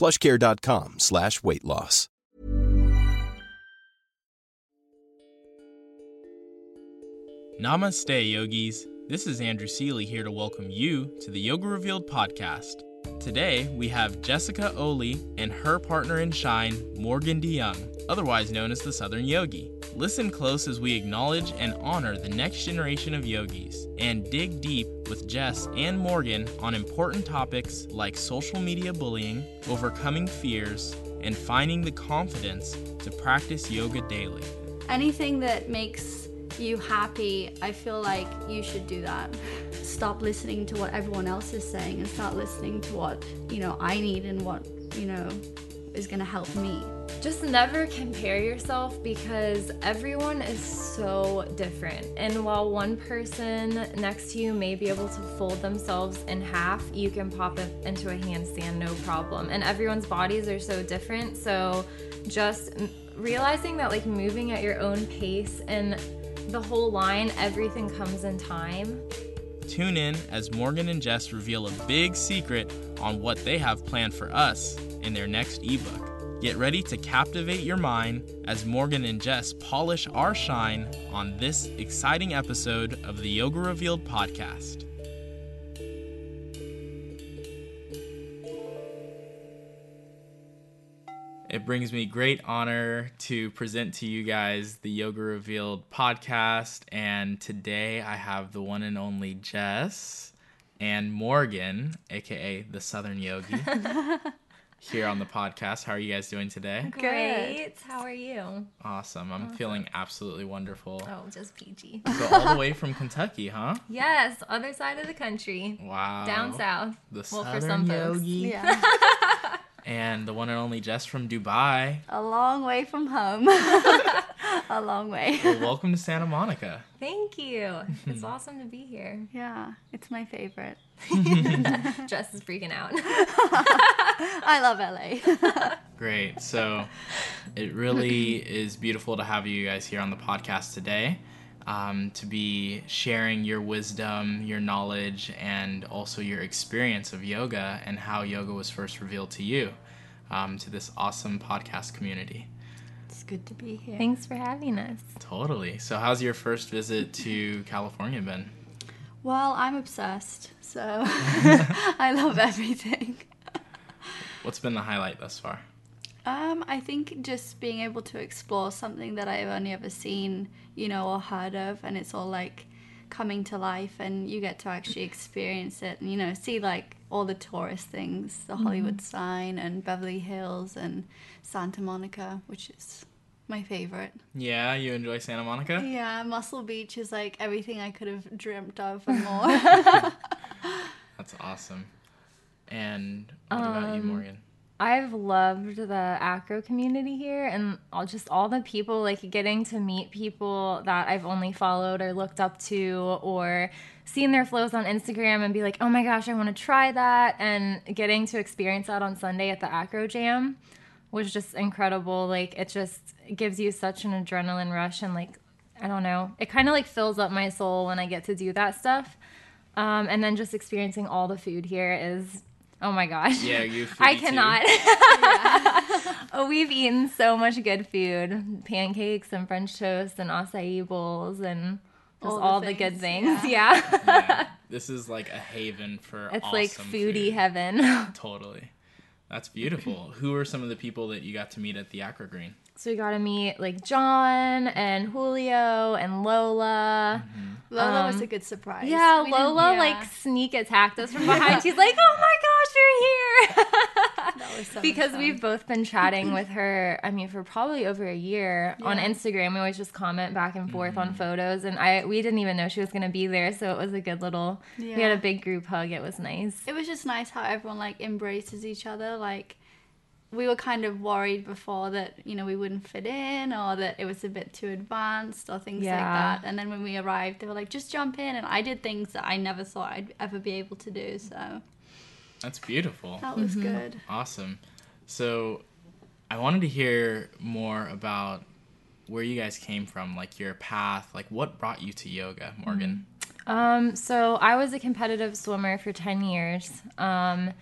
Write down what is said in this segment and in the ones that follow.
plushcare.com slash weight loss. Namaste, yogis. This is Andrew Seeley here to welcome you to the Yoga Revealed podcast. Today, we have Jessica Olie and her partner in shine, Morgan DeYoung, otherwise known as the Southern Yogi. Listen close as we acknowledge and honor the next generation of yogis and dig deep with Jess and Morgan on important topics like social media bullying, overcoming fears, and finding the confidence to practice yoga daily. anything that makes you happy, I feel like you should do that. Stop listening to what everyone else is saying and start listening to what, you know, I need and what, you know, is going to help me. Just never compare yourself because everyone is so different. And while one person next to you may be able to fold themselves in half, you can pop it into a handstand no problem. And everyone's bodies are so different. So just realizing that, like, moving at your own pace and the whole line, everything comes in time. Tune in as Morgan and Jess reveal a big secret on what they have planned for us in their next ebook. Get ready to captivate your mind as Morgan and Jess polish our shine on this exciting episode of the Yoga Revealed podcast. It brings me great honor to present to you guys the Yoga Revealed podcast. And today I have the one and only Jess and Morgan, aka the Southern Yogi, here on the podcast. How are you guys doing today? Great. How are you? Awesome. I'm feeling absolutely wonderful. Oh, just PG. So all the way from Kentucky, huh? Yes, other side of the country. Wow. Down south. The Well, Southern for some folks. Yogi. Yeah. And the one and only Jess from Dubai. A long way from home. a long way. Well, welcome to Santa Monica. Thank you. It's awesome to be here. Yeah, it's my favorite. Jess is freaking out. I love LA. Great. So it really is beautiful to have you guys here on the podcast today um, to be sharing your wisdom, your knowledge, and also your experience of yoga and how yoga was first revealed to you um, to this awesome podcast community. it's good to be here. Thanks for having us. Totally. So, how's your first visit to California been? Well, I'm obsessed, so I love everything. What's been the highlight thus far? Um, I think just being able to explore something that I've only ever seen, you know, or heard of, and it's all like coming to life, and you get to actually experience it, and you know, see like all the tourist things, the Hollywood sign, and Beverly Hills, and Santa Monica, which is my favorite. Yeah, you enjoy Santa Monica? Yeah, Muscle Beach is like everything I could have dreamt of and more. That's awesome. And what about you, Morgan? I've loved the acro community here and all, just all the people, like getting to meet people that I've only followed or looked up to or seen their flows on Instagram and be like, oh my gosh, I want to try that. And getting to experience that on Sunday at the acro jam was just incredible. Like, it just gives you such an adrenaline rush and, like, I don't know, it kind of like fills up my soul when I get to do that stuff. Um, and then just experiencing all the food here is Oh my gosh. Yeah, you. I cannot. oh, we've eaten so much good food: pancakes and French toast and acai bowls and just all, all the, the, good things. Yeah. yeah. yeah. This is like a haven for. It's awesome like foodie food. heaven. totally. That's beautiful. Who are some of the people that you got to meet at the Acro Green? So we got to meet like John and Julio and Lola. Mm-hmm. Lola um, was a good surprise. Yeah, we Lola yeah. like sneak attacked us from behind. She's like, "Oh my gosh, you're here!" so because we've both been chatting with her. I mean, for probably over a year yeah. on Instagram. We always just comment back and forth mm-hmm. on photos, and I we didn't even know she was gonna be there, so it was a good little. Yeah. We had a big group hug. It was nice. It was just nice how everyone like embraces each other, like we were kind of worried before that you know we wouldn't fit in or that it was a bit too advanced or things yeah. like that. And then when we arrived they were like just jump in. And i did things that i never thought i'd ever be able to do so. That's beautiful. That was mm-hmm. good. Awesome. So i wanted to hear more about where you guys came from like your path like what brought you to yoga morgan? Um so i was a competitive swimmer for 10 years. Um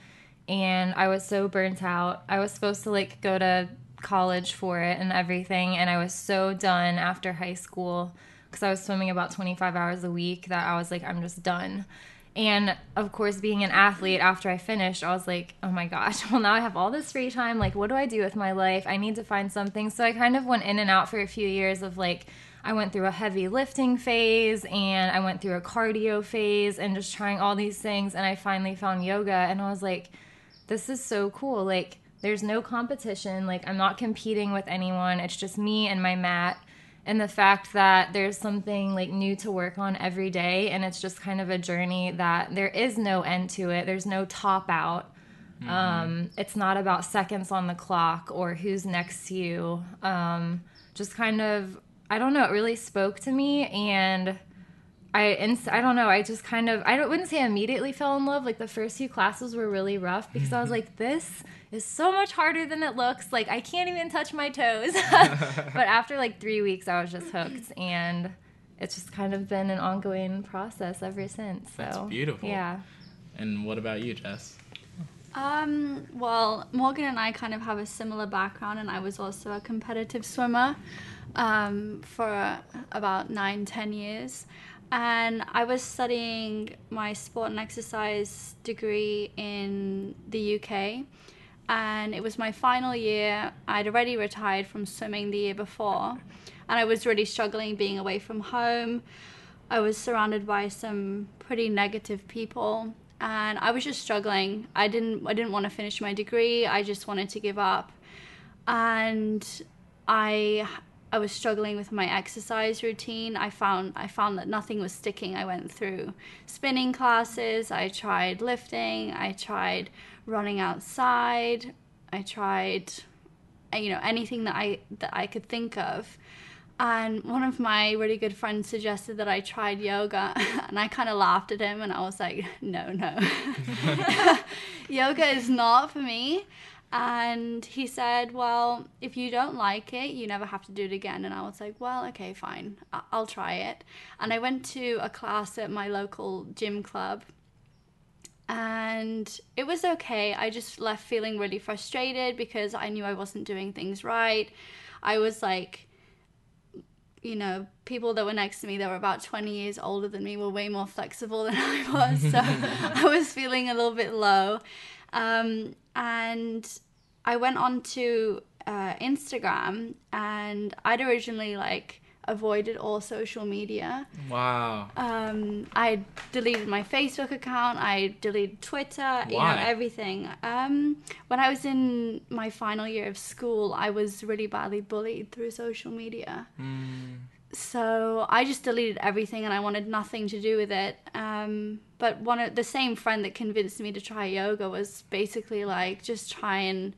and I was so burnt out. I was supposed to like go to college for it and everything, and I was so done after high school because I was swimming about 25 hours a week that I was like, I'm just done. And of course, being an athlete, after I finished, I was like, oh my gosh, well, now I have all this free time. Like, what do I do with my life? I need to find something. So I kind of went in and out for a few years of like, I went through a heavy lifting phase and I went through a cardio phase and just trying all these things. And I finally found yoga and I was like, this is so cool. Like, there's no competition. Like, I'm not competing with anyone. It's just me and my mat. And the fact that there's something like new to work on every day, and it's just kind of a journey that there is no end to it. There's no top out. Mm-hmm. Um, it's not about seconds on the clock or who's next to you. Um, just kind of, I don't know, it really spoke to me. And I inst- I don't know. I just kind of I wouldn't say immediately fell in love. Like the first few classes were really rough because I was like, this is so much harder than it looks. Like I can't even touch my toes. but after like three weeks, I was just hooked, and it's just kind of been an ongoing process ever since. So, That's beautiful. Yeah. And what about you, Jess? Um, well, Morgan and I kind of have a similar background, and I was also a competitive swimmer um, for about nine, ten years and I was studying my sport and exercise degree in the UK. And it was my final year. I'd already retired from swimming the year before. And I was really struggling being away from home. I was surrounded by some pretty negative people. And I was just struggling. I didn't I didn't want to finish my degree. I just wanted to give up. And I I was struggling with my exercise routine. I found I found that nothing was sticking. I went through spinning classes, I tried lifting, I tried running outside, I tried you know anything that I that I could think of. And one of my really good friends suggested that I tried yoga, and I kind of laughed at him, and I was like, "No, no, yoga is not for me." And he said, Well, if you don't like it, you never have to do it again. And I was like, Well, okay, fine, I'll try it. And I went to a class at my local gym club. And it was okay. I just left feeling really frustrated because I knew I wasn't doing things right. I was like, you know, people that were next to me that were about 20 years older than me were way more flexible than I was. So I was feeling a little bit low. Um, and I went on to uh, Instagram and I'd originally like avoided all social media. Wow. Um, I deleted my Facebook account. I deleted Twitter. Why? You know everything. Um, when I was in my final year of school, I was really badly bullied through social media. Mm. So I just deleted everything and I wanted nothing to do with it. Um, but one of the same friend that convinced me to try yoga was basically like just try and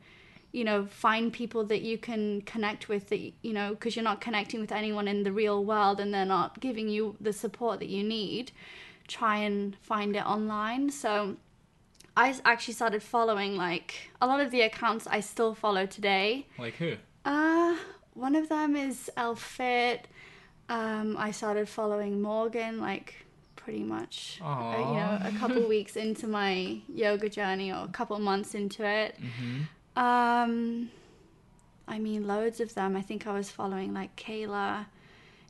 you know find people that you can connect with that you know because you're not connecting with anyone in the real world and they're not giving you the support that you need try and find it online so i actually started following like a lot of the accounts i still follow today Like who? uh one of them is elfit um i started following morgan like pretty much uh, you know a couple weeks into my yoga journey or a couple months into it um, I mean, loads of them. I think I was following like Kayla,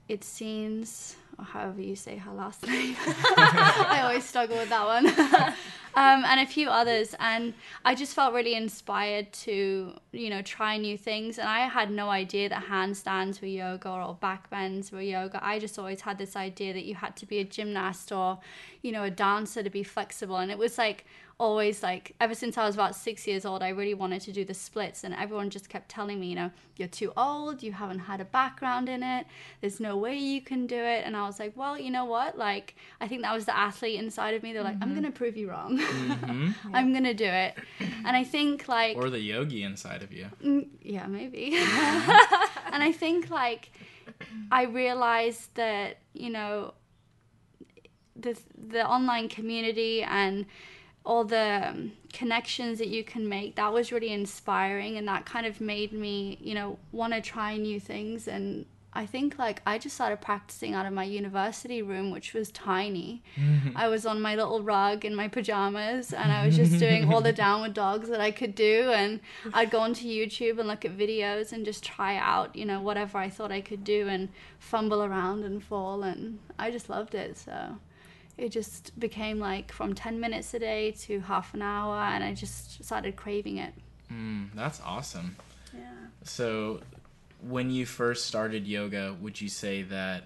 Itsines, or however you say her last name. I always struggle with that one. Um, and a few others. And I just felt really inspired to, you know, try new things. And I had no idea that handstands were yoga or back bends were yoga. I just always had this idea that you had to be a gymnast or, you know, a dancer to be flexible. And it was like, always like ever since I was about six years old, I really wanted to do the splits, and everyone just kept telling me, you know, you're too old, you haven't had a background in it, there's no way you can do it. And I was like, well, you know what? Like, I think that was the athlete inside of me. They're like, I'm gonna prove you wrong. I'm gonna do it. And I think like Or the yogi inside of you. Mm, yeah, maybe. and I think like I realized that you know the the online community and all the um, connections that you can make that was really inspiring and that kind of made me you know want to try new things and I think like I just started practicing out of my university room, which was tiny. I was on my little rug in my pajamas, and I was just doing all the downward dogs that I could do. And I'd go onto YouTube and look at videos and just try out, you know, whatever I thought I could do, and fumble around and fall. And I just loved it. So it just became like from 10 minutes a day to half an hour, and I just started craving it. Mm, that's awesome. Yeah. So, when you first started yoga, would you say that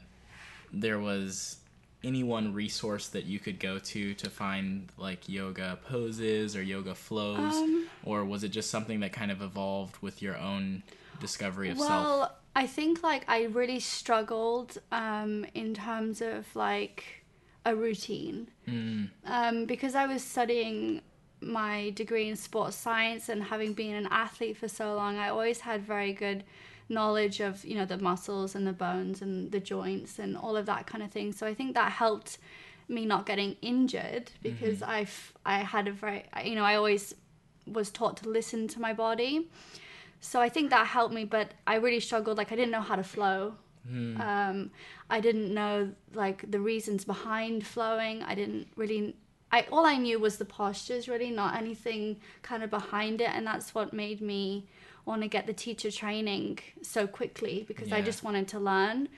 there was any one resource that you could go to to find like yoga poses or yoga flows? Um, or was it just something that kind of evolved with your own discovery of self? Well, I think like I really struggled um, in terms of like a routine Mm, um, because I was studying my degree in sports science and having been an athlete for so long. I always had very good knowledge of you know the muscles and the bones and the joints and all of that kind of thing. So I think that helped me not getting injured because I've I had a very you know I always was taught to listen to my body. So I think that helped me, but I really struggled. Like I didn't know how to flow. Um, I didn't know like the reasons behind flowing. I didn't really. I all I knew was the postures, really, not anything kind of behind it, and that's what made me want to get the teacher training so quickly because I just wanted to learn.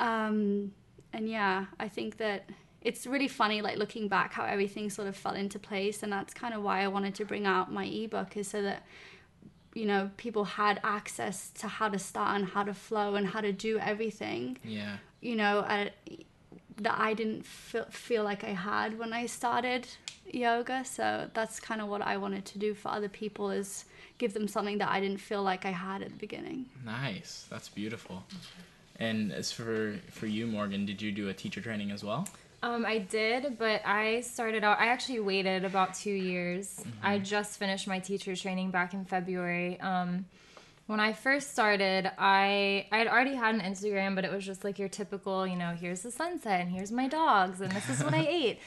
Um, and yeah, I think that it's really funny, like looking back, how everything sort of fell into place, and that's kind of why I wanted to bring out my ebook, is so that you know people had access to how to start and how to flow and how to do everything. yeah. You know, I, that I didn't feel, feel like I had when I started yoga. So that's kind of what I wanted to do for other people is give them something that I didn't feel like I had at the beginning. Nice. That's beautiful. And as for for you, Morgan, did you do a teacher training as well? Um, I did, but I started out. I actually waited about two years. I just finished my teacher training back in February. Um, when I first started, I I had already had an Instagram, but it was just like your typical, you know, here's the sunset and here's my dogs and this is what I ate.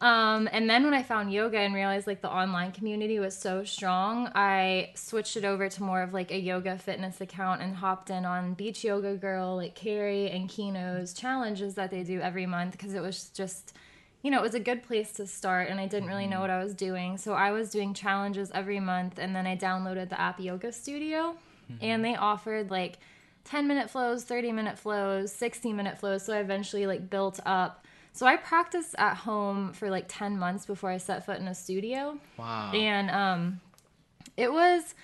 Um, and then when I found yoga and realized like the online community was so strong, I switched it over to more of like a yoga fitness account and hopped in on Beach Yoga Girl, like Kerri and Kino's challenges that they do every month because it was just, you know, it was a good place to start and I didn't really know what I was doing. So I was doing challenges every month and then I downloaded the app Yoga Studio and they offered like 10 minute flows, 30 minute flows, 60 minute flows. So I eventually like built up. So I practiced at home for like 10 months before I set foot in a studio. Wow. And um it was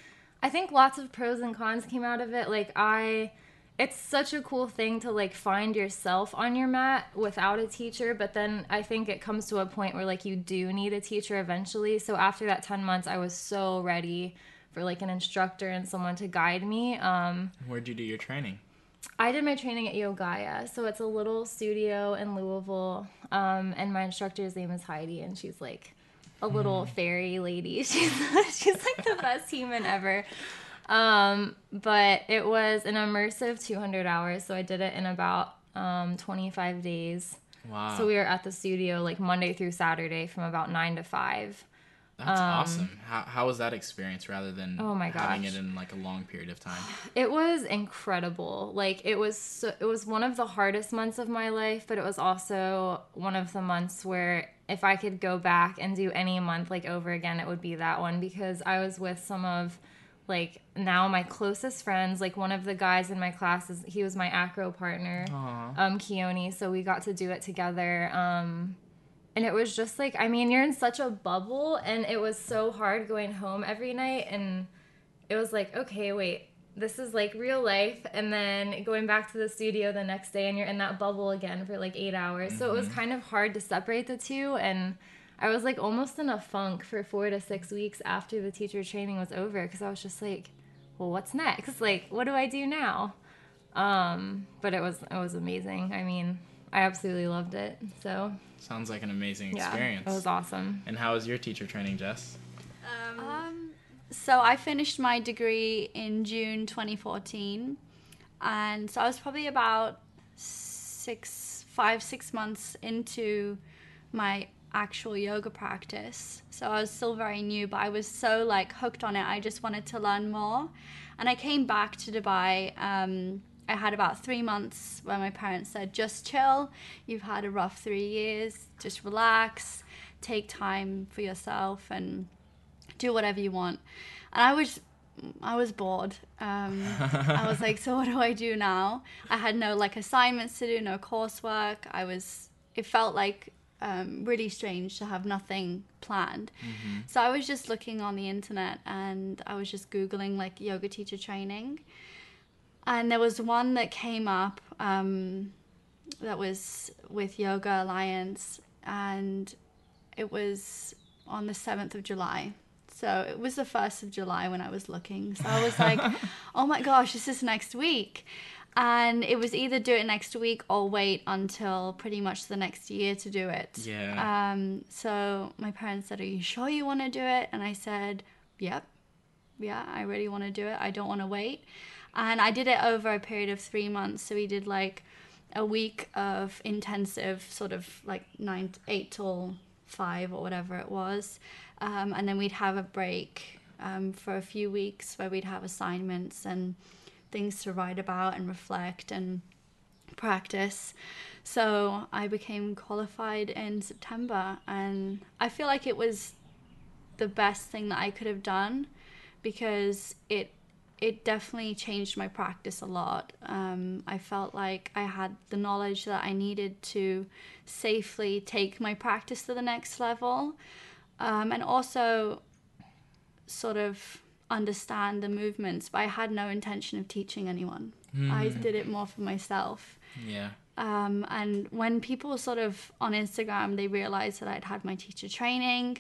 I think lots of pros and cons came out of it. Like I it's such a cool thing to like find yourself on your mat without a teacher, but then I think it comes to a point where like you do need a teacher eventually. So after that 10 months I was so ready for like an instructor and someone to guide me. Um Where'd you do your training? I did my training at Yogaya, so it's a little studio in Louisville, um, and my instructor's name is Heidi, and she's like a little Mm. fairy lady. She's she's like the best human ever. Um, but it was an immersive 200 hours, so I did it in about um, 25 days. Wow. So we were at the studio like Monday through Saturday from about nine to five. That's awesome. How, how was that experience rather than um, Oh my having it in like a long period of time? It was incredible. Like it was so, it was one of the hardest months of my life, but it was also one of the months where if I could go back and do any month like over again, it would be that one because I was with some of like now my closest friends. Like one of the guys in my class is he was my acro partner, um Keone, so we got to do it together. Um and it was just like I mean, you're in such a bubble and it was so hard going home every night and it was like, okay, wait, this is like real life. And then going back to the studio the next day and you're in that bubble again for like eight hours. So it was kind of hard to separate the two. And I was like almost in a funk for four to six weeks after the teacher training was over because I was just like, well, what's next? Like, what do I do now? Um, but it was it was amazing. I mean, I absolutely loved it. So Sounds like an amazing experience. yeah, experience. it was awesome. And how was your teacher training, Jess? Um, so I finished my degree in June 2014, and so I was probably about six, five, six months into my actual yoga practice. So I was still very new, but I was so like hooked on it. I just wanted to learn more, and I came back to Dubai. Um, I had about three months where my parents said, just chill. You've had a rough three years. Just relax, take time for yourself, and do whatever you want. And I was I was bored. Um, I was like, so what do I do now? I had no like assignments to do, no coursework. I was. It felt like um, really strange to have nothing planned. So I was just looking on the internet and I was just googling like yoga teacher training, and there was one that came up um, that was with Yoga Alliance, and it was on the 7th of July. So it was the 1st of July when I was looking. So I was like, oh my gosh, this is next week. And it was either do it next week or wait until pretty much the next year to do it. Yeah. Um, so my parents said, Are you sure you want to do it? And I said, Yep. Yeah, I really want to do it. I don't want to wait. And I did it over a period of three months. So we did like a week of intensive, sort of like nine, eight till five or whatever it was. Um, and then we'd have a break um, for a few weeks where we'd have assignments and things to write about and reflect and practice. So I became qualified in September, and I feel like it was the best thing that I could have done because it it definitely changed my practice a lot. Um, I felt like I had the knowledge that I needed to safely take my practice to the next level, um, and also sort of understand the movements. But I had no intention of teaching anyone. I did it more for myself. Yeah. Um, and when people sort of on Instagram, they realized that I'd had my teacher training,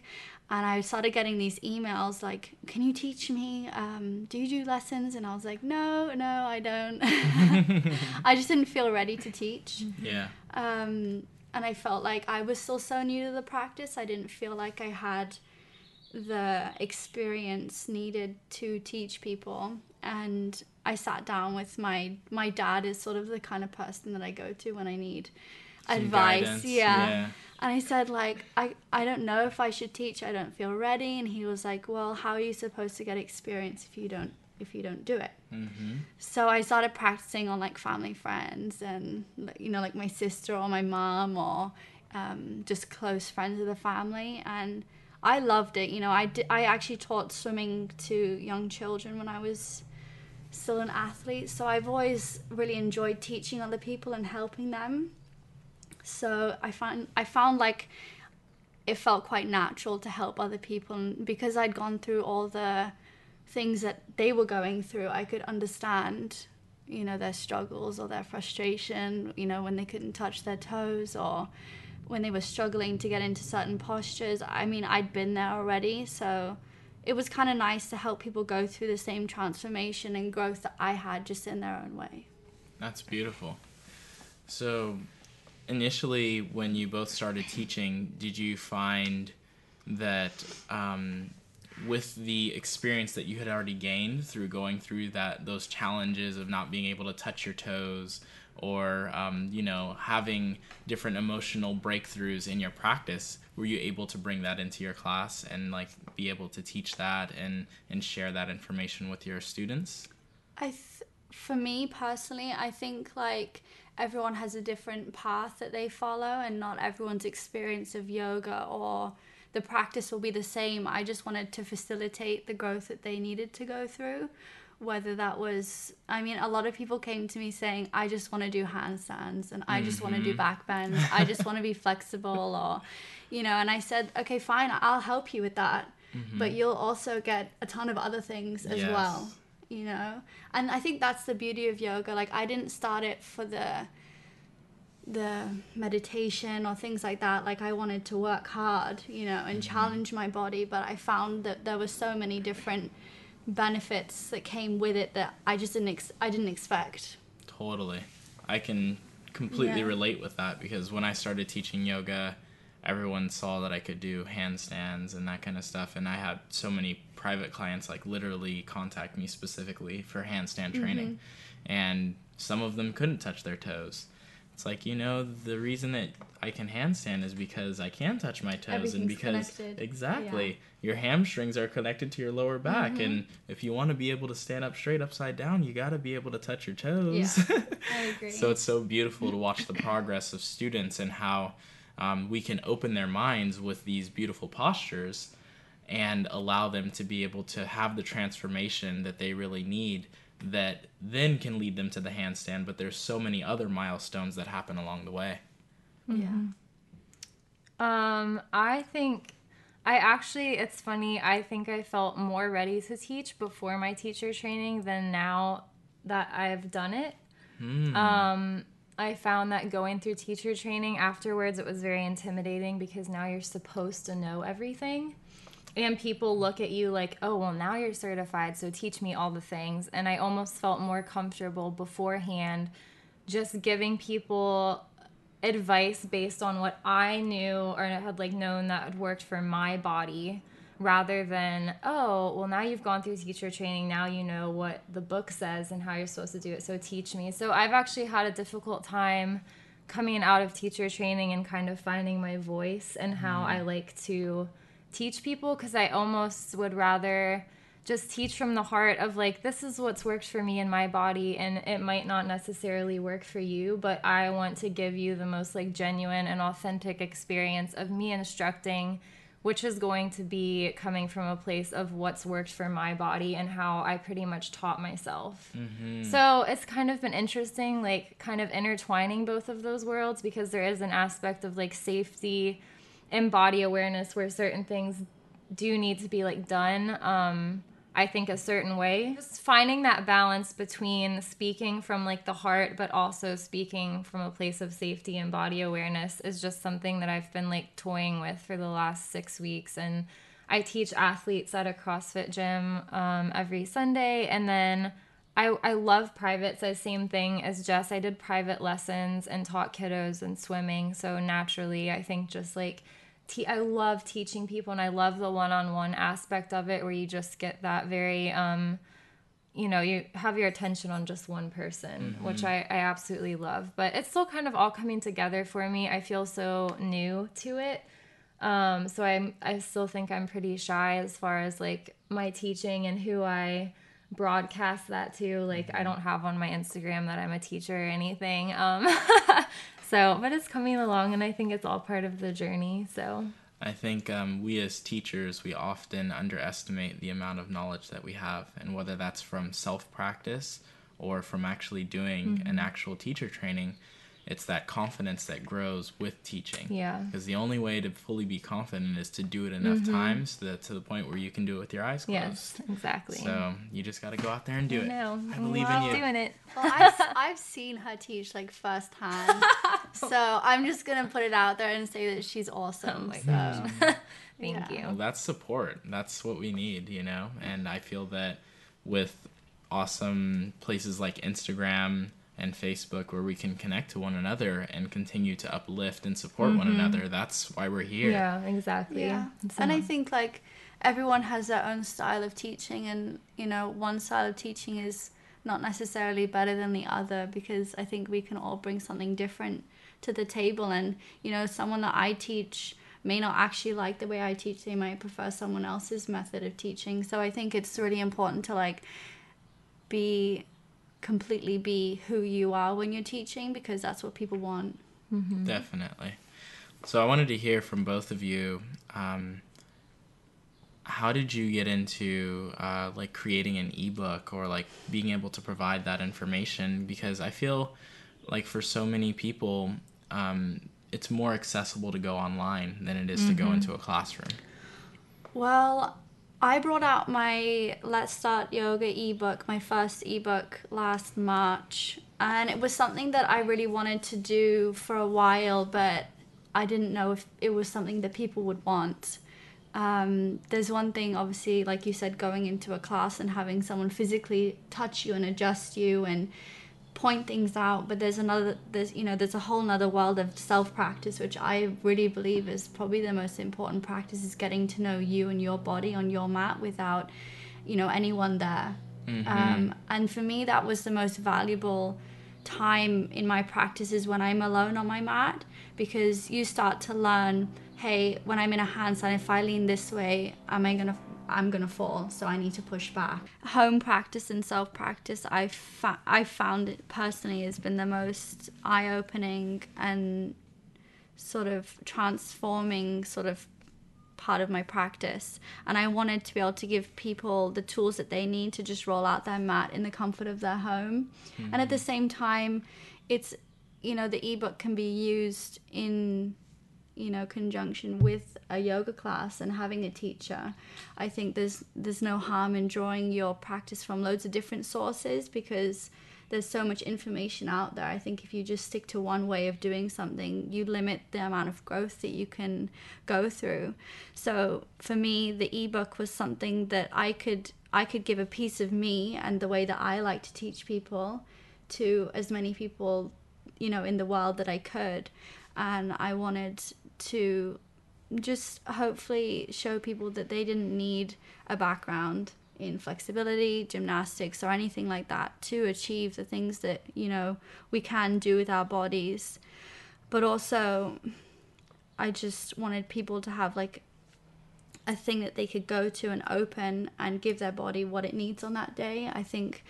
and I started getting these emails like, "Can you teach me? Um, do you do lessons?" And I was like, "No, no, I don't. I just didn't feel ready to teach." Yeah. Um, and I felt like I was still so new to the practice. I didn't feel like I had the experience needed to teach people. And I sat down with my my dad is sort of the kind of person that I go to when I need advice. Yeah. yeah. And I said like I I don't know if I should teach. I don't feel ready. And he was like, "Well, how are you supposed to get experience if you don't if you don't do it?" Mm-hmm. So I started practicing on like family friends and you know like my sister or my mom or um, just close friends of the family and I loved it. You know, I did, I actually taught swimming to young children when I was still an athlete. So I've always really enjoyed teaching other people and helping them. So I found I found like it felt quite natural to help other people and because I'd gone through all the things that they were going through, I could understand, you know, their struggles or their frustration, you know, when they couldn't touch their toes or when they were struggling to get into certain postures. I mean, I'd been there already, so it was kind of nice to help people go through the same transformation and growth that I had just in their own way. That's beautiful. So, initially, when you both started teaching, did you find that um, with the experience that you had already gained through going through that those challenges of not being able to touch your toes or um, you know having different emotional breakthroughs in your practice were you able to bring that into your class and like be able to teach that and and share that information with your students? I th- for me personally, I think like everyone has a different path that they follow, and not everyone's experience of yoga or the practice will be the same. I just wanted to facilitate the growth that they needed to go through. Whether that was, I mean, a lot of people came to me saying, I just want to do handstands and I just want to do mm-hmm. back bends. I just want to be flexible, or, you know, and I said, okay, fine, I'll help you with that. Mm-hmm. But you'll also get a ton of other things as Yes. well you know and i think that's the beauty of yoga like i didn't start it for the the meditation or things like that like i wanted to work hard you know and mm-hmm. challenge my body but i found that there were so many different benefits that came with it that i just didn't ex- i didn't expect Totally. I can completely Yeah. relate with that because when I started teaching yoga, everyone saw that I could do handstands and that kind of stuff. And I had so many private clients like literally contact me specifically for handstand training. And some of them couldn't touch their toes. It's like, you know, the reason that I can handstand is because I can touch my toes and because connected. exactly your hamstrings are connected to your lower back Mm-hmm. and if you want to be able to stand up straight upside down, you got to be able to touch your toes. Yeah. I agree. So it's so beautiful to watch the progress of students and how um, we can open their minds with these beautiful postures and allow them to be able to have the transformation that they really need that then can lead them to the handstand but there's so many other milestones that happen along the way yeah Um, I think I actually it's funny, I think I felt more ready to teach before my teacher training than now that I've done it. Um, I found that going through teacher training afterwards it was very intimidating because now you're supposed to know everything. And people look at you like, oh, well, now you're certified, so teach me all the things. And I almost felt more comfortable beforehand just giving people advice based on what I knew or had like known that had worked for my body rather than oh well now you've gone through teacher training. Now you know what the book says and how you're supposed to do it so teach me. So I've actually had a difficult time coming out of teacher training and kind of finding my voice and how mm. I like to teach people because I almost would rather just teach from the heart of like this is what's worked for me in my body and it might not necessarily work for you but i want to give you the most like genuine and authentic experience of me instructing which is going to be coming from a place of what's worked for my body and how i pretty much taught myself. Mm-hmm. So it's kind of been interesting like kind of intertwining both of those worlds because there is an aspect of like safety and body awareness where certain things do need to be like done um i think a certain way just finding that balance between speaking from like the heart but also speaking from a place of safety and body awareness is just something that i've been like toying with for the last six weeks and i teach athletes at a crossfit gym um, every sunday and then I, I love privates. I same thing as Jess. I did private lessons and taught kiddos and swimming. So naturally, I think just like te- I love teaching people and I love the one-on-one aspect of it where you just get that very um you know, you have your attention on just one person, which I, I absolutely love. But it's still kind of all coming together for me. I feel so new to it. Um, so I'm I still think I'm pretty shy as far as like my teaching and who I broadcast that to. Like I don't have on my Instagram that I'm a teacher or anything. Um, so but it's coming along and I think it's all part of the journey. So I think um, we as teachers, we often underestimate the amount of knowledge that we have, and whether that's from self practice or from actually doing an actual teacher training, it's that confidence that grows with teaching. Yeah. Because the only way to fully be confident is to do it enough mm-hmm. times that, to the point where you can do it with your eyes closed. yes, exactly. So you just got to go out there and do I it. know. I mm, believe love in you. doing it. Well, I've, I've seen her teach like firsthand, so I'm just gonna put it out there and say that she's awesome. my so. Um, Thank Yeah. Well, you. that's support. That's what we need, you know? And I feel that with awesome places like Instagram, and Facebook where we can connect to one another and continue to uplift and support one mm-hmm. another. That's why we're here. Yeah, exactly. Yeah. It's And I think like everyone has their own style of teaching and you know, one style of teaching is not necessarily better than the other because I think we can all bring something different to the table and you know, someone that I teach may not actually like the way I teach, they might prefer someone else's method of teaching. So I think it's really important to like be completely be who you are when you're teaching because that's what people want. Definitely. So I wanted to hear from both of you. Um, how did you get into uh, like creating an ebook or like being able to provide that information? Because I feel like for so many people, um, it's more accessible to go online than it is to go into a classroom. Well, I brought out my Let's Start Yoga ebook, my first ebook last March, and it was something that I really wanted to do for a while, but I didn't know if it was something that people would want. Um, there's one thing, obviously, like you said, going into a class and having someone physically touch you and adjust you and point things out but there's another there's you know there's a whole nother world of self practice which i really believe is probably the most important practice is getting to know you and your body on your mat without you know anyone there. Um, and for me that was the most valuable time in my practice is when i'm alone on my mat because you start to learn hey when i'm in a handstand if i lean this way am i gonna I'm gonna fall, so I need to push back. Home practice and self practice, I fa- I found it personally has been the most eye opening and sort of transforming sort of part of my practice. And I wanted to be able to give people the tools that they need to just roll out their mat in the comfort of their home. And at the hmm. same time, it's you know the ebook can be used in you know conjunction with a yoga class and having a teacher i think there's there's no harm in drawing your practice from loads of different sources because there's so much information out there. I think if you just stick to one way of doing something you limit the amount of growth that you can go through. So for me the ebook was something that i could i could give a piece of me and the way that i like to teach people to as many people you know in the world that i could. And i wanted to just hopefully show people that they didn't need a background in flexibility, gymnastics, or anything like that to achieve the things that, you know, we can do with our bodies. But also, I just wanted people to have like a thing that they could go to and open and give their body what it needs on that day. I think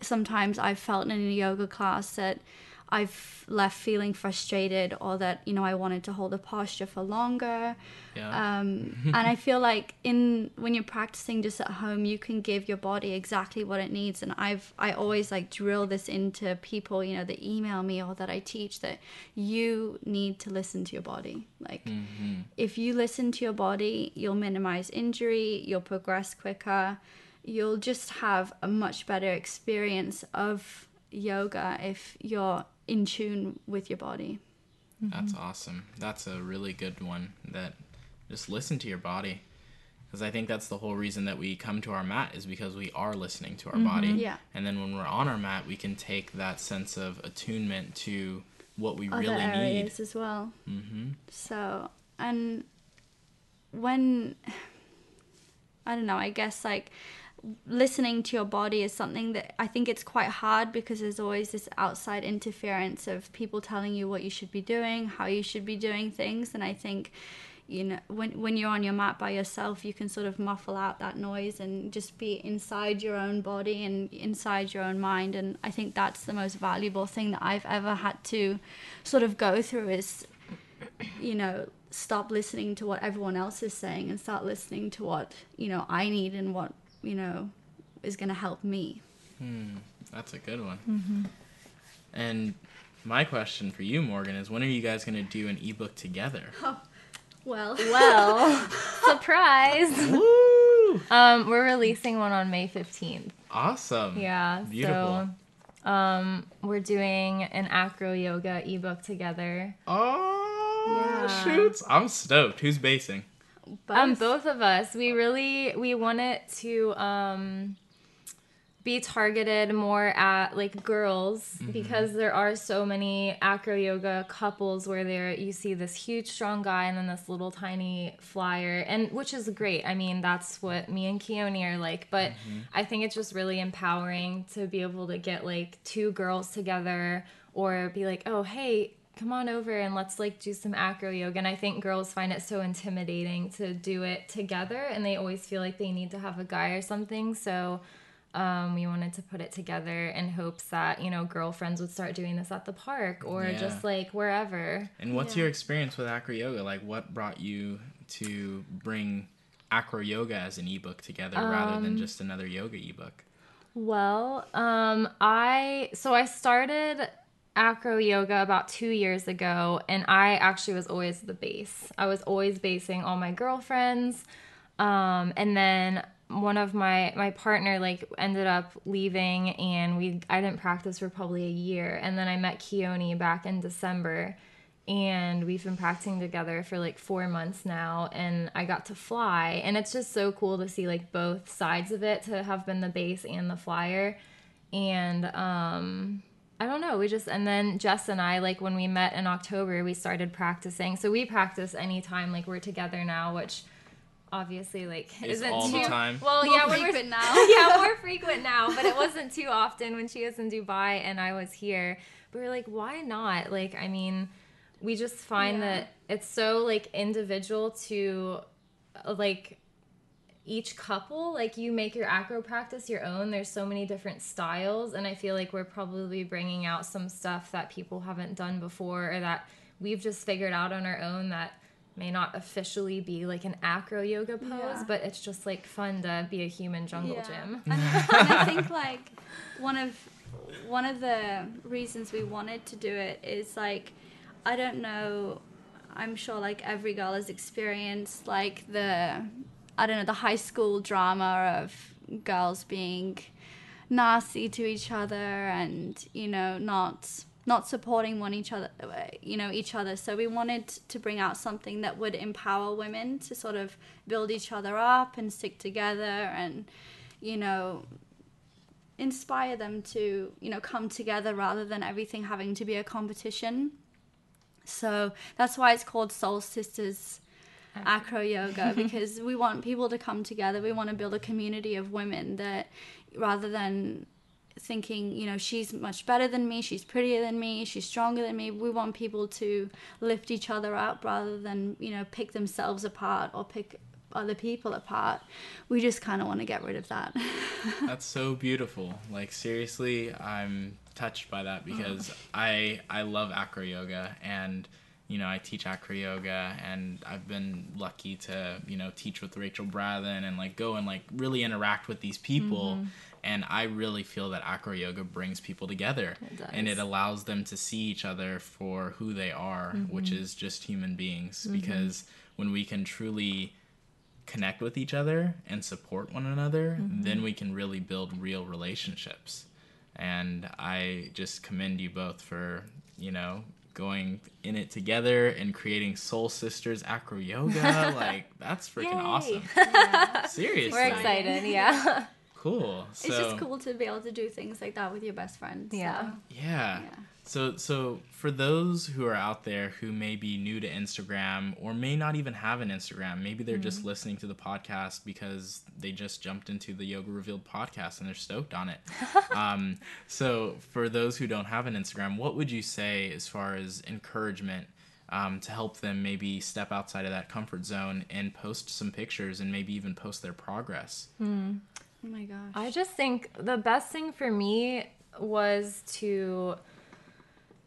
sometimes I've felt in a yoga class that I've left feeling frustrated or that, you know, I wanted to hold a posture for longer. Yeah. Um, and I feel like in when you're practicing just at home, you can give your body exactly what it needs. And I've I always like drill this into people, you know, that email me or that I teach that you need to listen to your body. Like if you listen to your body, you'll minimize injury, you'll progress quicker, you'll just have a much better experience of yoga if you're in tune with your body. That's awesome. That's a really good one. That just listen to your body. Because I think that's the whole reason that we come to our mat is because we are listening to our body. Yeah. And then when we're on our mat, we can take that sense of attunement to what we other really need. as well. Mm-hmm. So, and when I don't know, I guess like listening to your body is something that I think it's quite hard because there's always this outside interference of people telling you what you should be doing, how you should be doing things, and I think you know when when you're on your mat by yourself you can sort of muffle out that noise and just be inside your own body and inside your own mind. And i think that's the most valuable thing that i've ever had to sort of go through is you know stop listening to what everyone else is saying and start listening to what you know i need and what you know is going to help me Hmm, That's a good one. Mhm. And my question for you, Morgan, is when are you guys going to do an ebook together? Oh, well Well, surprise. Woo! Um, we're releasing one on May 15th. Awesome. Yeah. Beautiful. So, um, we're doing an acro yoga ebook together. Oh, Yeah. shoots. I'm stoked. Who's basing? Um, both of us. We really we want it to um be targeted more at like girls because there are so many acro yoga couples where there you see this huge strong guy and then this little tiny flyer and which is great. I mean, that's what me and Keone are like, but I think it's just really empowering to be able to get like two girls together or be like, "Oh, hey, come on over and let's like do some acro yoga." And I think girls find it so intimidating to do it together and they always feel like they need to have a guy or something. So um, we wanted to put it together in hopes that you know girlfriends would start doing this at the park or Yeah. just like wherever And what's your experience with acro yoga? Like, what brought you to bring acro yoga as an ebook together rather Um, than just another yoga ebook? well um i so i started acro yoga about two years ago and i actually was always the base i was always basing all my girlfriends um and then one of my my partner like ended up leaving and we i didn't practice for probably a year and then i met keone back in december and we've been practicing together for like four months now and i got to fly and it's just so cool to see like both sides of it to have been the base and the flyer and um i don't know we just and then jess and i like when we met in october we started practicing so we practice anytime like we're together now which obviously like Is isn't all the too time? well More yeah when we're frequent now. yeah, more frequent now, but it wasn't too often when she was in Dubai and I was here. But we are like, why not? Like, I mean, we just find Yeah. that it's so like individual to uh, like each couple like you make your acro practice your own there's so many different styles and i feel like we're probably bringing out some stuff that people haven't done before or that we've just figured out on our own that may not officially be like an acro yoga pose Yeah. but it's just like fun to be a human jungle Yeah. gym and, and I think like one of one of the reasons we wanted to do it is like I don't know I'm sure like every girl has experienced like the I don't know the high school drama of girls being nasty to each other and you know not not supporting one each other you know each other. So we wanted to bring out something that would empower women to sort of build each other up and stick together and you know inspire them to you know come together rather than everything having to be a competition. So that's why it's called soul sisters acro yoga because we want people to come together. We want to build a community of women that rather than thinking you know she's much better than me she's prettier than me she's stronger than me. We want people to lift each other up rather than you know pick themselves apart or pick other people apart. We just kind of want to get rid of that. That's so beautiful. Like seriously, I'm touched by that because oh. I I love acro yoga and you know I teach acro yoga and I've been lucky to you know teach with Rachel Brathen and like go and like really interact with these people. Mm-hmm. And I really feel that acro yoga brings people together, and it allows them to see each other for who they are, mm-hmm. which is just human beings. Mm-hmm. Because when we can truly connect with each other and support one another, then we can really build real relationships. And I just commend you both for, you know, going in it together and creating Soul Sisters Acro Yoga. like, that's freaking Yay. awesome. Seriously. we're excited yeah Cool. So, it's just cool to be able to do things like that with your best friend so. Yeah. Yeah. Yeah. So so for those who are out there who may be new to Instagram or may not even have an Instagram, maybe they're just listening to the podcast because they just jumped into the Yoga Revealed podcast and they're stoked on it. um, so for those who don't have an Instagram, what would you say as far as encouragement um, to help them maybe step outside of that comfort zone and post some pictures and maybe even post their progress? oh my gosh I just think the best thing for me was to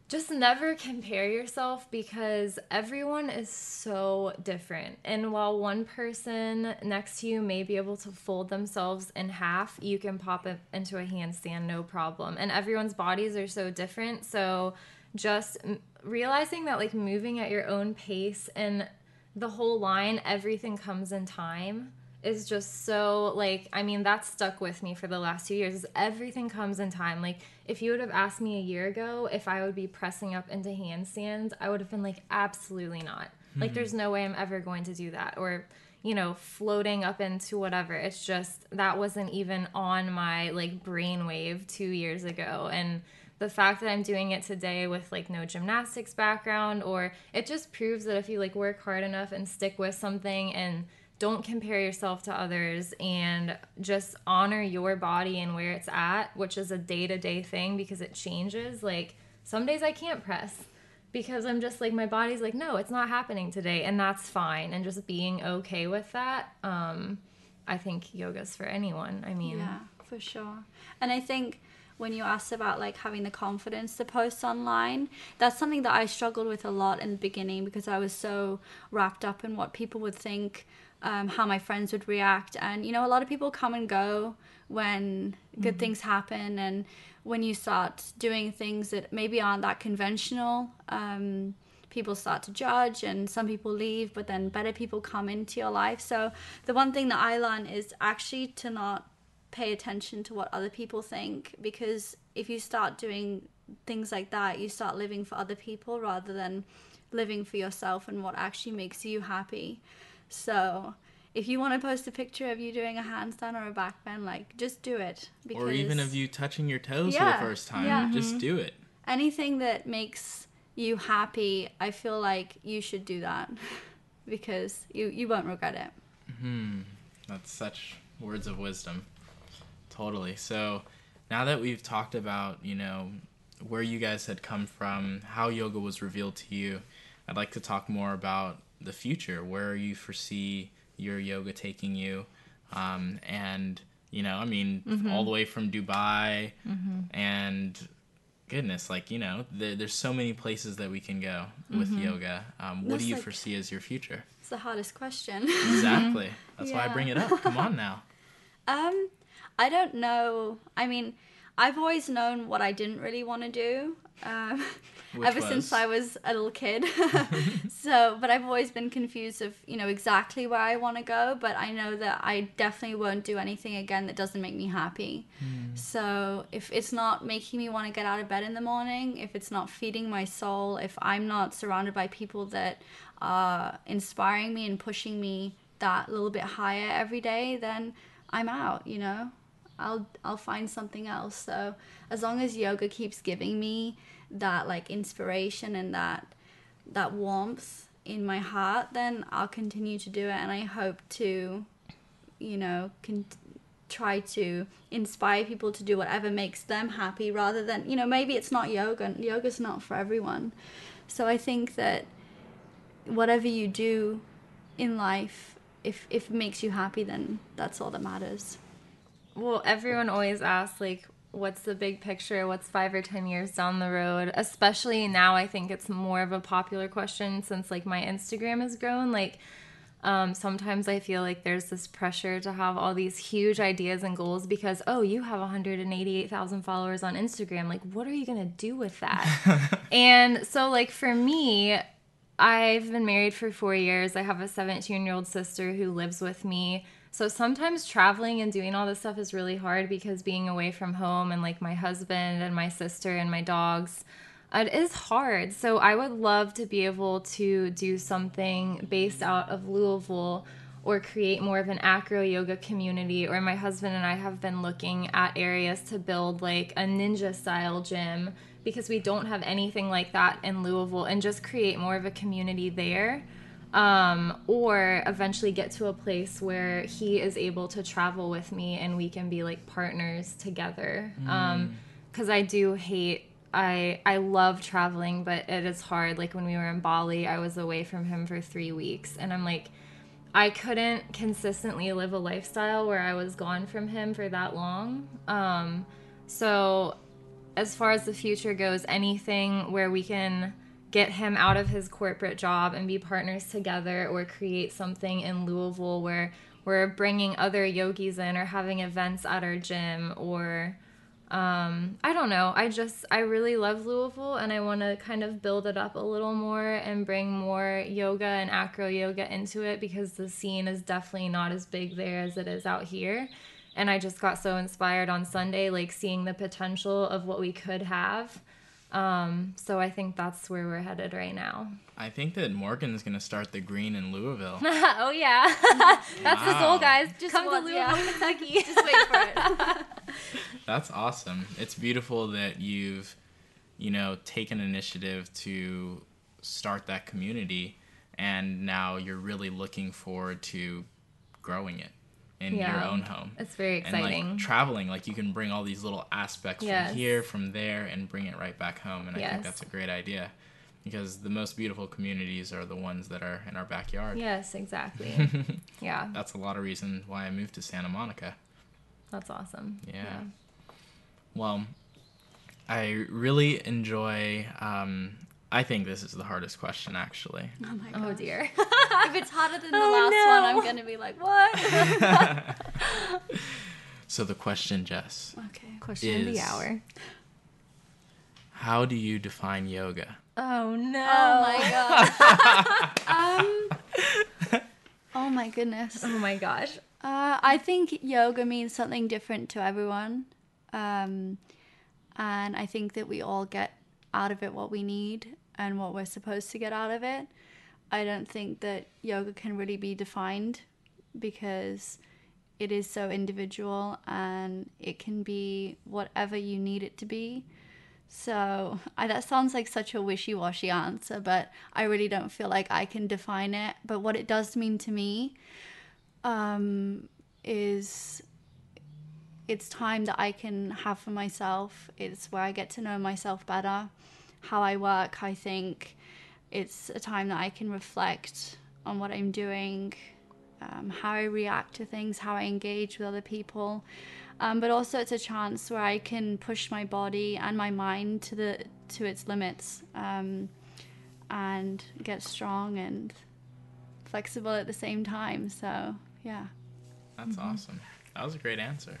just never compare yourself because everyone is so different. And while one person next to you may be able to fold themselves in half, you can pop it into a handstand no problem. And everyone's bodies are so different. So just realizing that like moving at your own pace and the whole line, everything comes in time is just so like I mean that stuck with me for the last two years. Is everything comes in time. Like if you would have asked me a year ago if I would be pressing up into handstands, I would have been like absolutely not. Like there's no way I'm ever going to do that or you know, floating up into whatever. It's just that wasn't even on my like brainwave 2 years ago and the fact that I'm doing it today with like no gymnastics background or it just proves that if you like work hard enough and stick with something and don't compare yourself to others and just honor your body and where it's at, which is a day-to-day thing because it changes. Like some days I can't press because I'm just like my body's like no, it's not happening today and that's fine and just being okay with that. Um I think yoga's for anyone. I mean, Yeah, for sure. And I think when you asked about like having the confidence to post online, that's something that I struggled with a lot in the beginning because I was so wrapped up in what people would think, um, how my friends would react. And you know, a lot of people come and go when good things happen and when you start doing things that maybe aren't that conventional. Um, people start to judge and some people leave but then better people come into your life so the one thing that i learned is actually to not pay attention to what other people think because if you start doing things like that you start living for other people rather than living for yourself and what actually makes you happy so if you want to post a picture of you doing a handstand or a back bend like just do it because Or even of you touching your toes Yeah, for the first time. yeah. Just do it. anything that makes you happy i feel like you should do that because you you won't regret it Hmm, That's such words of wisdom. Totally. So now that we've talked about, you know, where you guys had come from, how yoga was revealed to you, I'd like to talk more about the future, where you foresee your yoga taking you. Um, and, you know, I mean, all the way from Dubai and goodness, like, you know, there, there's so many places that we can go with yoga. Um, what That's do you like- foresee as your future? it's the hardest question Exactly. That's why I bring it up. Come on now. Um, I don't know. I mean, I've always known what I didn't really want to do. Um, Which ever since? I was a little kid. so, but I've always been confused of you know exactly where I want to go. But I know that I definitely won't do anything again that doesn't make me happy. Hmm. So if it's not making me want to get out of bed in the morning, if it's not feeding my soul, if I'm not surrounded by people that are inspiring me and pushing me that little bit higher every day, then I'm out, you know? I'll I'll find something else. So as long as yoga keeps giving me that like inspiration and that that warmth in my heart, then I'll continue to do it and I hope to you know, can try to inspire people to do whatever makes them happy rather than, you know, maybe it's not yoga and yoga's not for everyone. So I think that whatever you do in life, if, if it makes you happy, then that's all that matters. Well, everyone always asks, like, what's the big picture? What's five or 10 years down the road? Especially now, I think it's more of a popular question since, like, my Instagram has grown. Like, um, sometimes I feel like there's this pressure to have all these huge ideas and goals because, oh, you have 188,000 followers on Instagram. Like, what are you going to do with that? and so, like, for me, I've been married for four years. I have a 17 year old sister who lives with me. So sometimes traveling and doing all this stuff is really hard because being away from home and like my husband and my sister and my dogs, uh, it is hard. So I would love to be able to do something based out of Louisville or create more of an acro yoga community or my husband and I have been looking at areas to build like a ninja style gym because we don't have anything like that in Louisville and just create more of a community there um, or eventually get to a place where he is able to travel with me and we can be like partners together. Um because i do hate i i love traveling but it is hard. Like when we were in bali i was away from him for three weeks and i'm like i couldn't consistently live a lifestyle where i was gone from him for that long. Um so as far as the future goes, anything where we can get him out of his corporate job and be partners together or create something in Louisville where we're bringing other yogis in or having events at our gym or um, I don't know. I just I really love Louisville and I want to kind of build it up a little more and bring more yoga and acro yoga into it because the scene is definitely not as big there as it is out here. And I just got so inspired on Sunday, like seeing the potential of what we could have. Um, so I think that's where we're headed right now. I think that Morgan's gonna start the green in Louisville. oh yeah, that's the goal, guys. Just Come one- to yeah. Louisville, Kentucky. Just wait for it. That's awesome. It's beautiful that you've, you know, taken initiative to start that community and now you're really looking forward to growing it in your own home. It's very exciting. And like traveling, like you can bring all these little aspects Yes. from here, from there, and bring it right back home. And I think that's a great idea because the most beautiful communities are the ones that are in our backyard. yes, exactly. yeah, That's a lot of reason why I moved to Santa Monica. that's awesome. Yeah. Well, I really enjoy. Um, I think this is the hardest question, actually. Oh my Oh dear. If it's harder than the Oh, last no. one, I'm gonna be like, what? So the question, Jess, okay. Question of the hour. how do you define yoga? Oh no. Oh my god. um. Oh my goodness. Oh my gosh. Uh, I think yoga means something different to everyone. Um, and I think that we all get out of it what we need and what we're supposed to get out of it. I don't think that yoga can really be defined because it is so individual and it can be whatever you need it to be. So I, that sounds like such a wishy-washy answer, but I really don't feel like I can define it. But what it does mean to me um, is it's time that I can have for myself. It's where I get to know myself better, how I work, I think. It's a time that I can reflect on what I'm doing, um, how I react to things, how I engage with other people. Um, but also, it's a chance where I can push my body and my mind to the to its limits, um, and get strong and flexible at the same time. So, yeah. That's awesome. That was a great answer.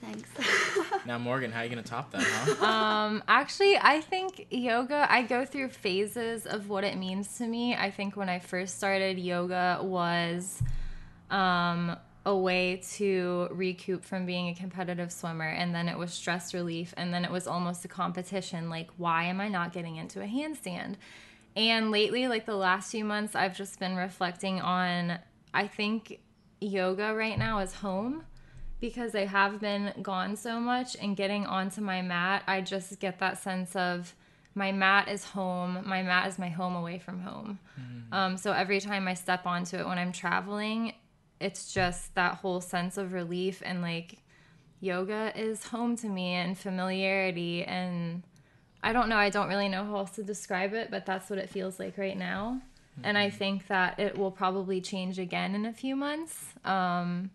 Thanks. Now, Morgan, how are you gonna top that, huh? Um, actually, I think yoga, I go through phases of what it means to me. I think when I first started, yoga was um, a way to recoup from being a competitive swimmer. And then it was stress relief. And then it was almost a competition like, why am I not getting into a handstand? And lately, like the last few months, I've just been reflecting on, I think yoga right now is home because I have been gone so much and getting onto my mat, I just get that sense of my mat is home. My mat is my home away from home. Um, so every time I step onto it when I'm traveling, it's just that whole sense of relief and like yoga is home to me and familiarity and I don't know, I don't really know how else to describe it, but that's what it feels like right now. And I think that it will probably change again in a few months. Um,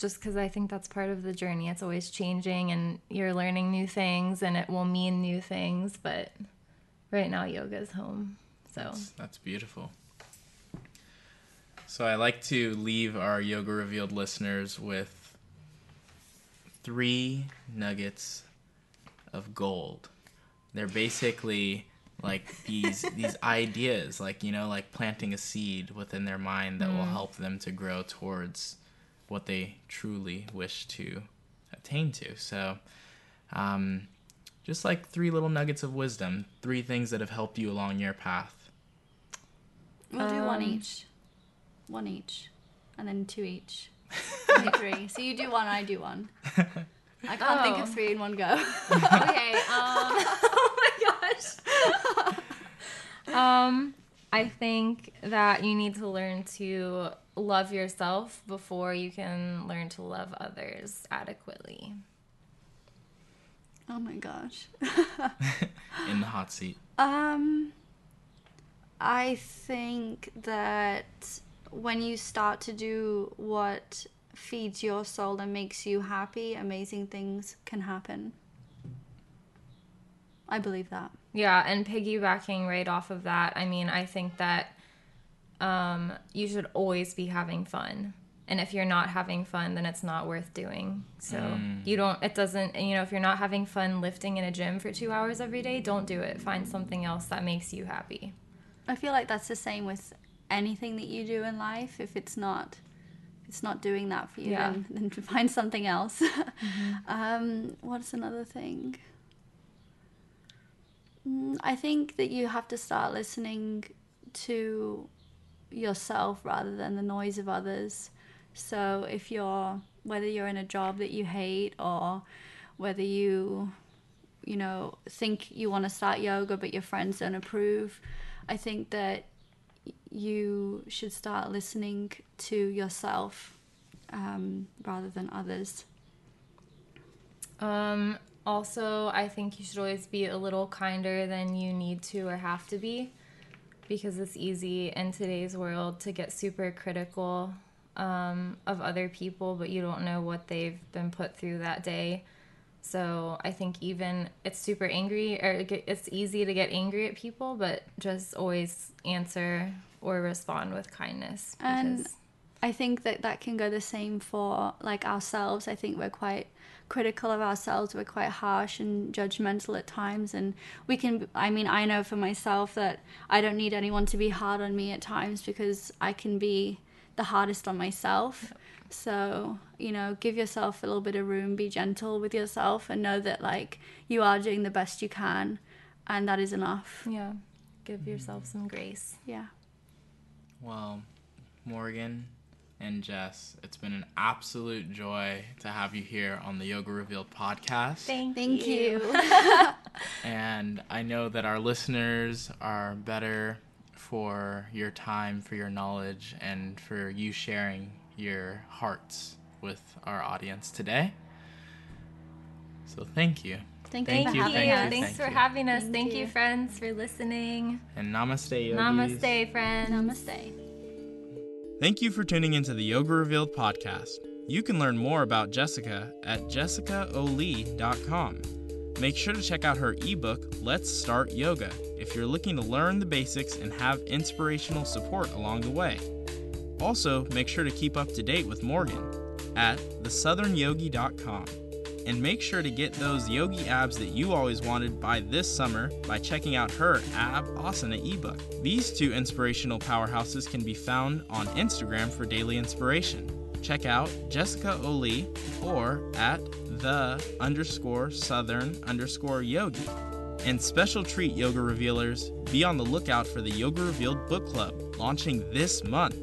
just because I think that's part of the journey. It's always changing and you're learning new things and it will mean new things. But right now, yoga is home. So, That's, that's beautiful. So I like to leave our Yoga Revealed listeners with three nuggets of gold. They're basically like these these ideas, like you know, like planting a seed within their mind that will mm. help them to grow towards what they truly wish to attain to. So, um, just like three little nuggets of wisdom, three things that have helped you along your path. We'll do one Um, each. One each. And then two each. And three. So you do one, I do one. I can't think Oh. of three in one go. okay. Um, oh my gosh. um, I think that you need to learn to love yourself before you can learn to love others adequately. oh my gosh. in the hot seat. Um, I think that when you start to do what feeds your soul and makes you happy, amazing things can happen. I believe that. Yeah, and piggybacking right off of that, I mean, I think that um, you should always be having fun. And if you're not having fun, then it's not worth doing. So you don't, it doesn't, you know, if you're not having fun lifting in a gym for two hours every day, don't do it. Find something else that makes you happy. I feel like that's the same with anything that you do in life. If it's not, if it's not doing that for you, Yeah. then, then find something else. um, what's another thing? Mm, I think that you have to start listening to yourself rather than the noise of others. So if you're whether you're in a job that you hate or whether you you know think you want to start yoga but your friends don't approve, I think that you should start listening to yourself um, rather than others. Um, also, I think you should always be a little kinder than you need to or have to be because it's easy in today's world to get super critical um, of other people, but you don't know what they've been put through that day. So I think even it's super angry or it's easy to get angry at people, but just always answer or respond with kindness. And I think that that can go the same for like ourselves. I think we're quite critical of ourselves. We're quite harsh and judgmental at times. And we can, I mean, I know for myself that I don't need anyone to be hard on me at times because I can be the hardest on myself. Yep. So, you know, give yourself a little bit of room, be gentle with yourself, and know that, like, you are doing the best you can, and that is enough. Yeah. Give yourself some grace. Yeah. Well, Morgan and Jess, it's been an absolute joy to have you here on the Yoga Revealed podcast. Thank, Thank you. you. and I know that our listeners are better for your time, for your knowledge, and for you sharing your hearts with our audience today. So thank you. Thank, thank you. Thank you. Thanks thank for you. having us. Thank, thank you. you. friends, for listening. And namaste, yogis. Namaste, friends. Namaste. Thank you for tuning into the Yoga Revealed podcast. You can learn more about Jessica at jessicaolie.com. Make sure to check out her ebook, Let's Start Yoga, if you're looking to learn the basics and have inspirational support along the way. Also, make sure to keep up to date with Morgan at thesouthernyogi.com. And make sure to get those yogi abs that you always wanted by this summer by checking out her Ab Asana ebook. These two inspirational powerhouses can be found on Instagram for daily inspiration. Check out Jessica Olie or at the underscore southern underscore yogi. And special treat, Yoga Revealers, be on the lookout for the Yoga Revealed Book Club launching this month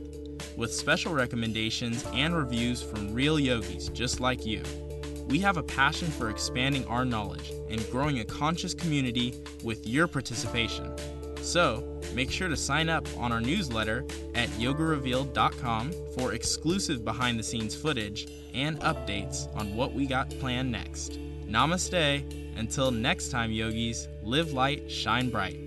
with special recommendations and reviews from real yogis just like you. We have a passion for expanding our knowledge and growing a conscious community with your participation. So, make sure to sign up on our newsletter at yogarevealed.com for exclusive behind the scenes footage and updates on what we got planned next. Namaste. Until next time, yogis, live light, shine bright.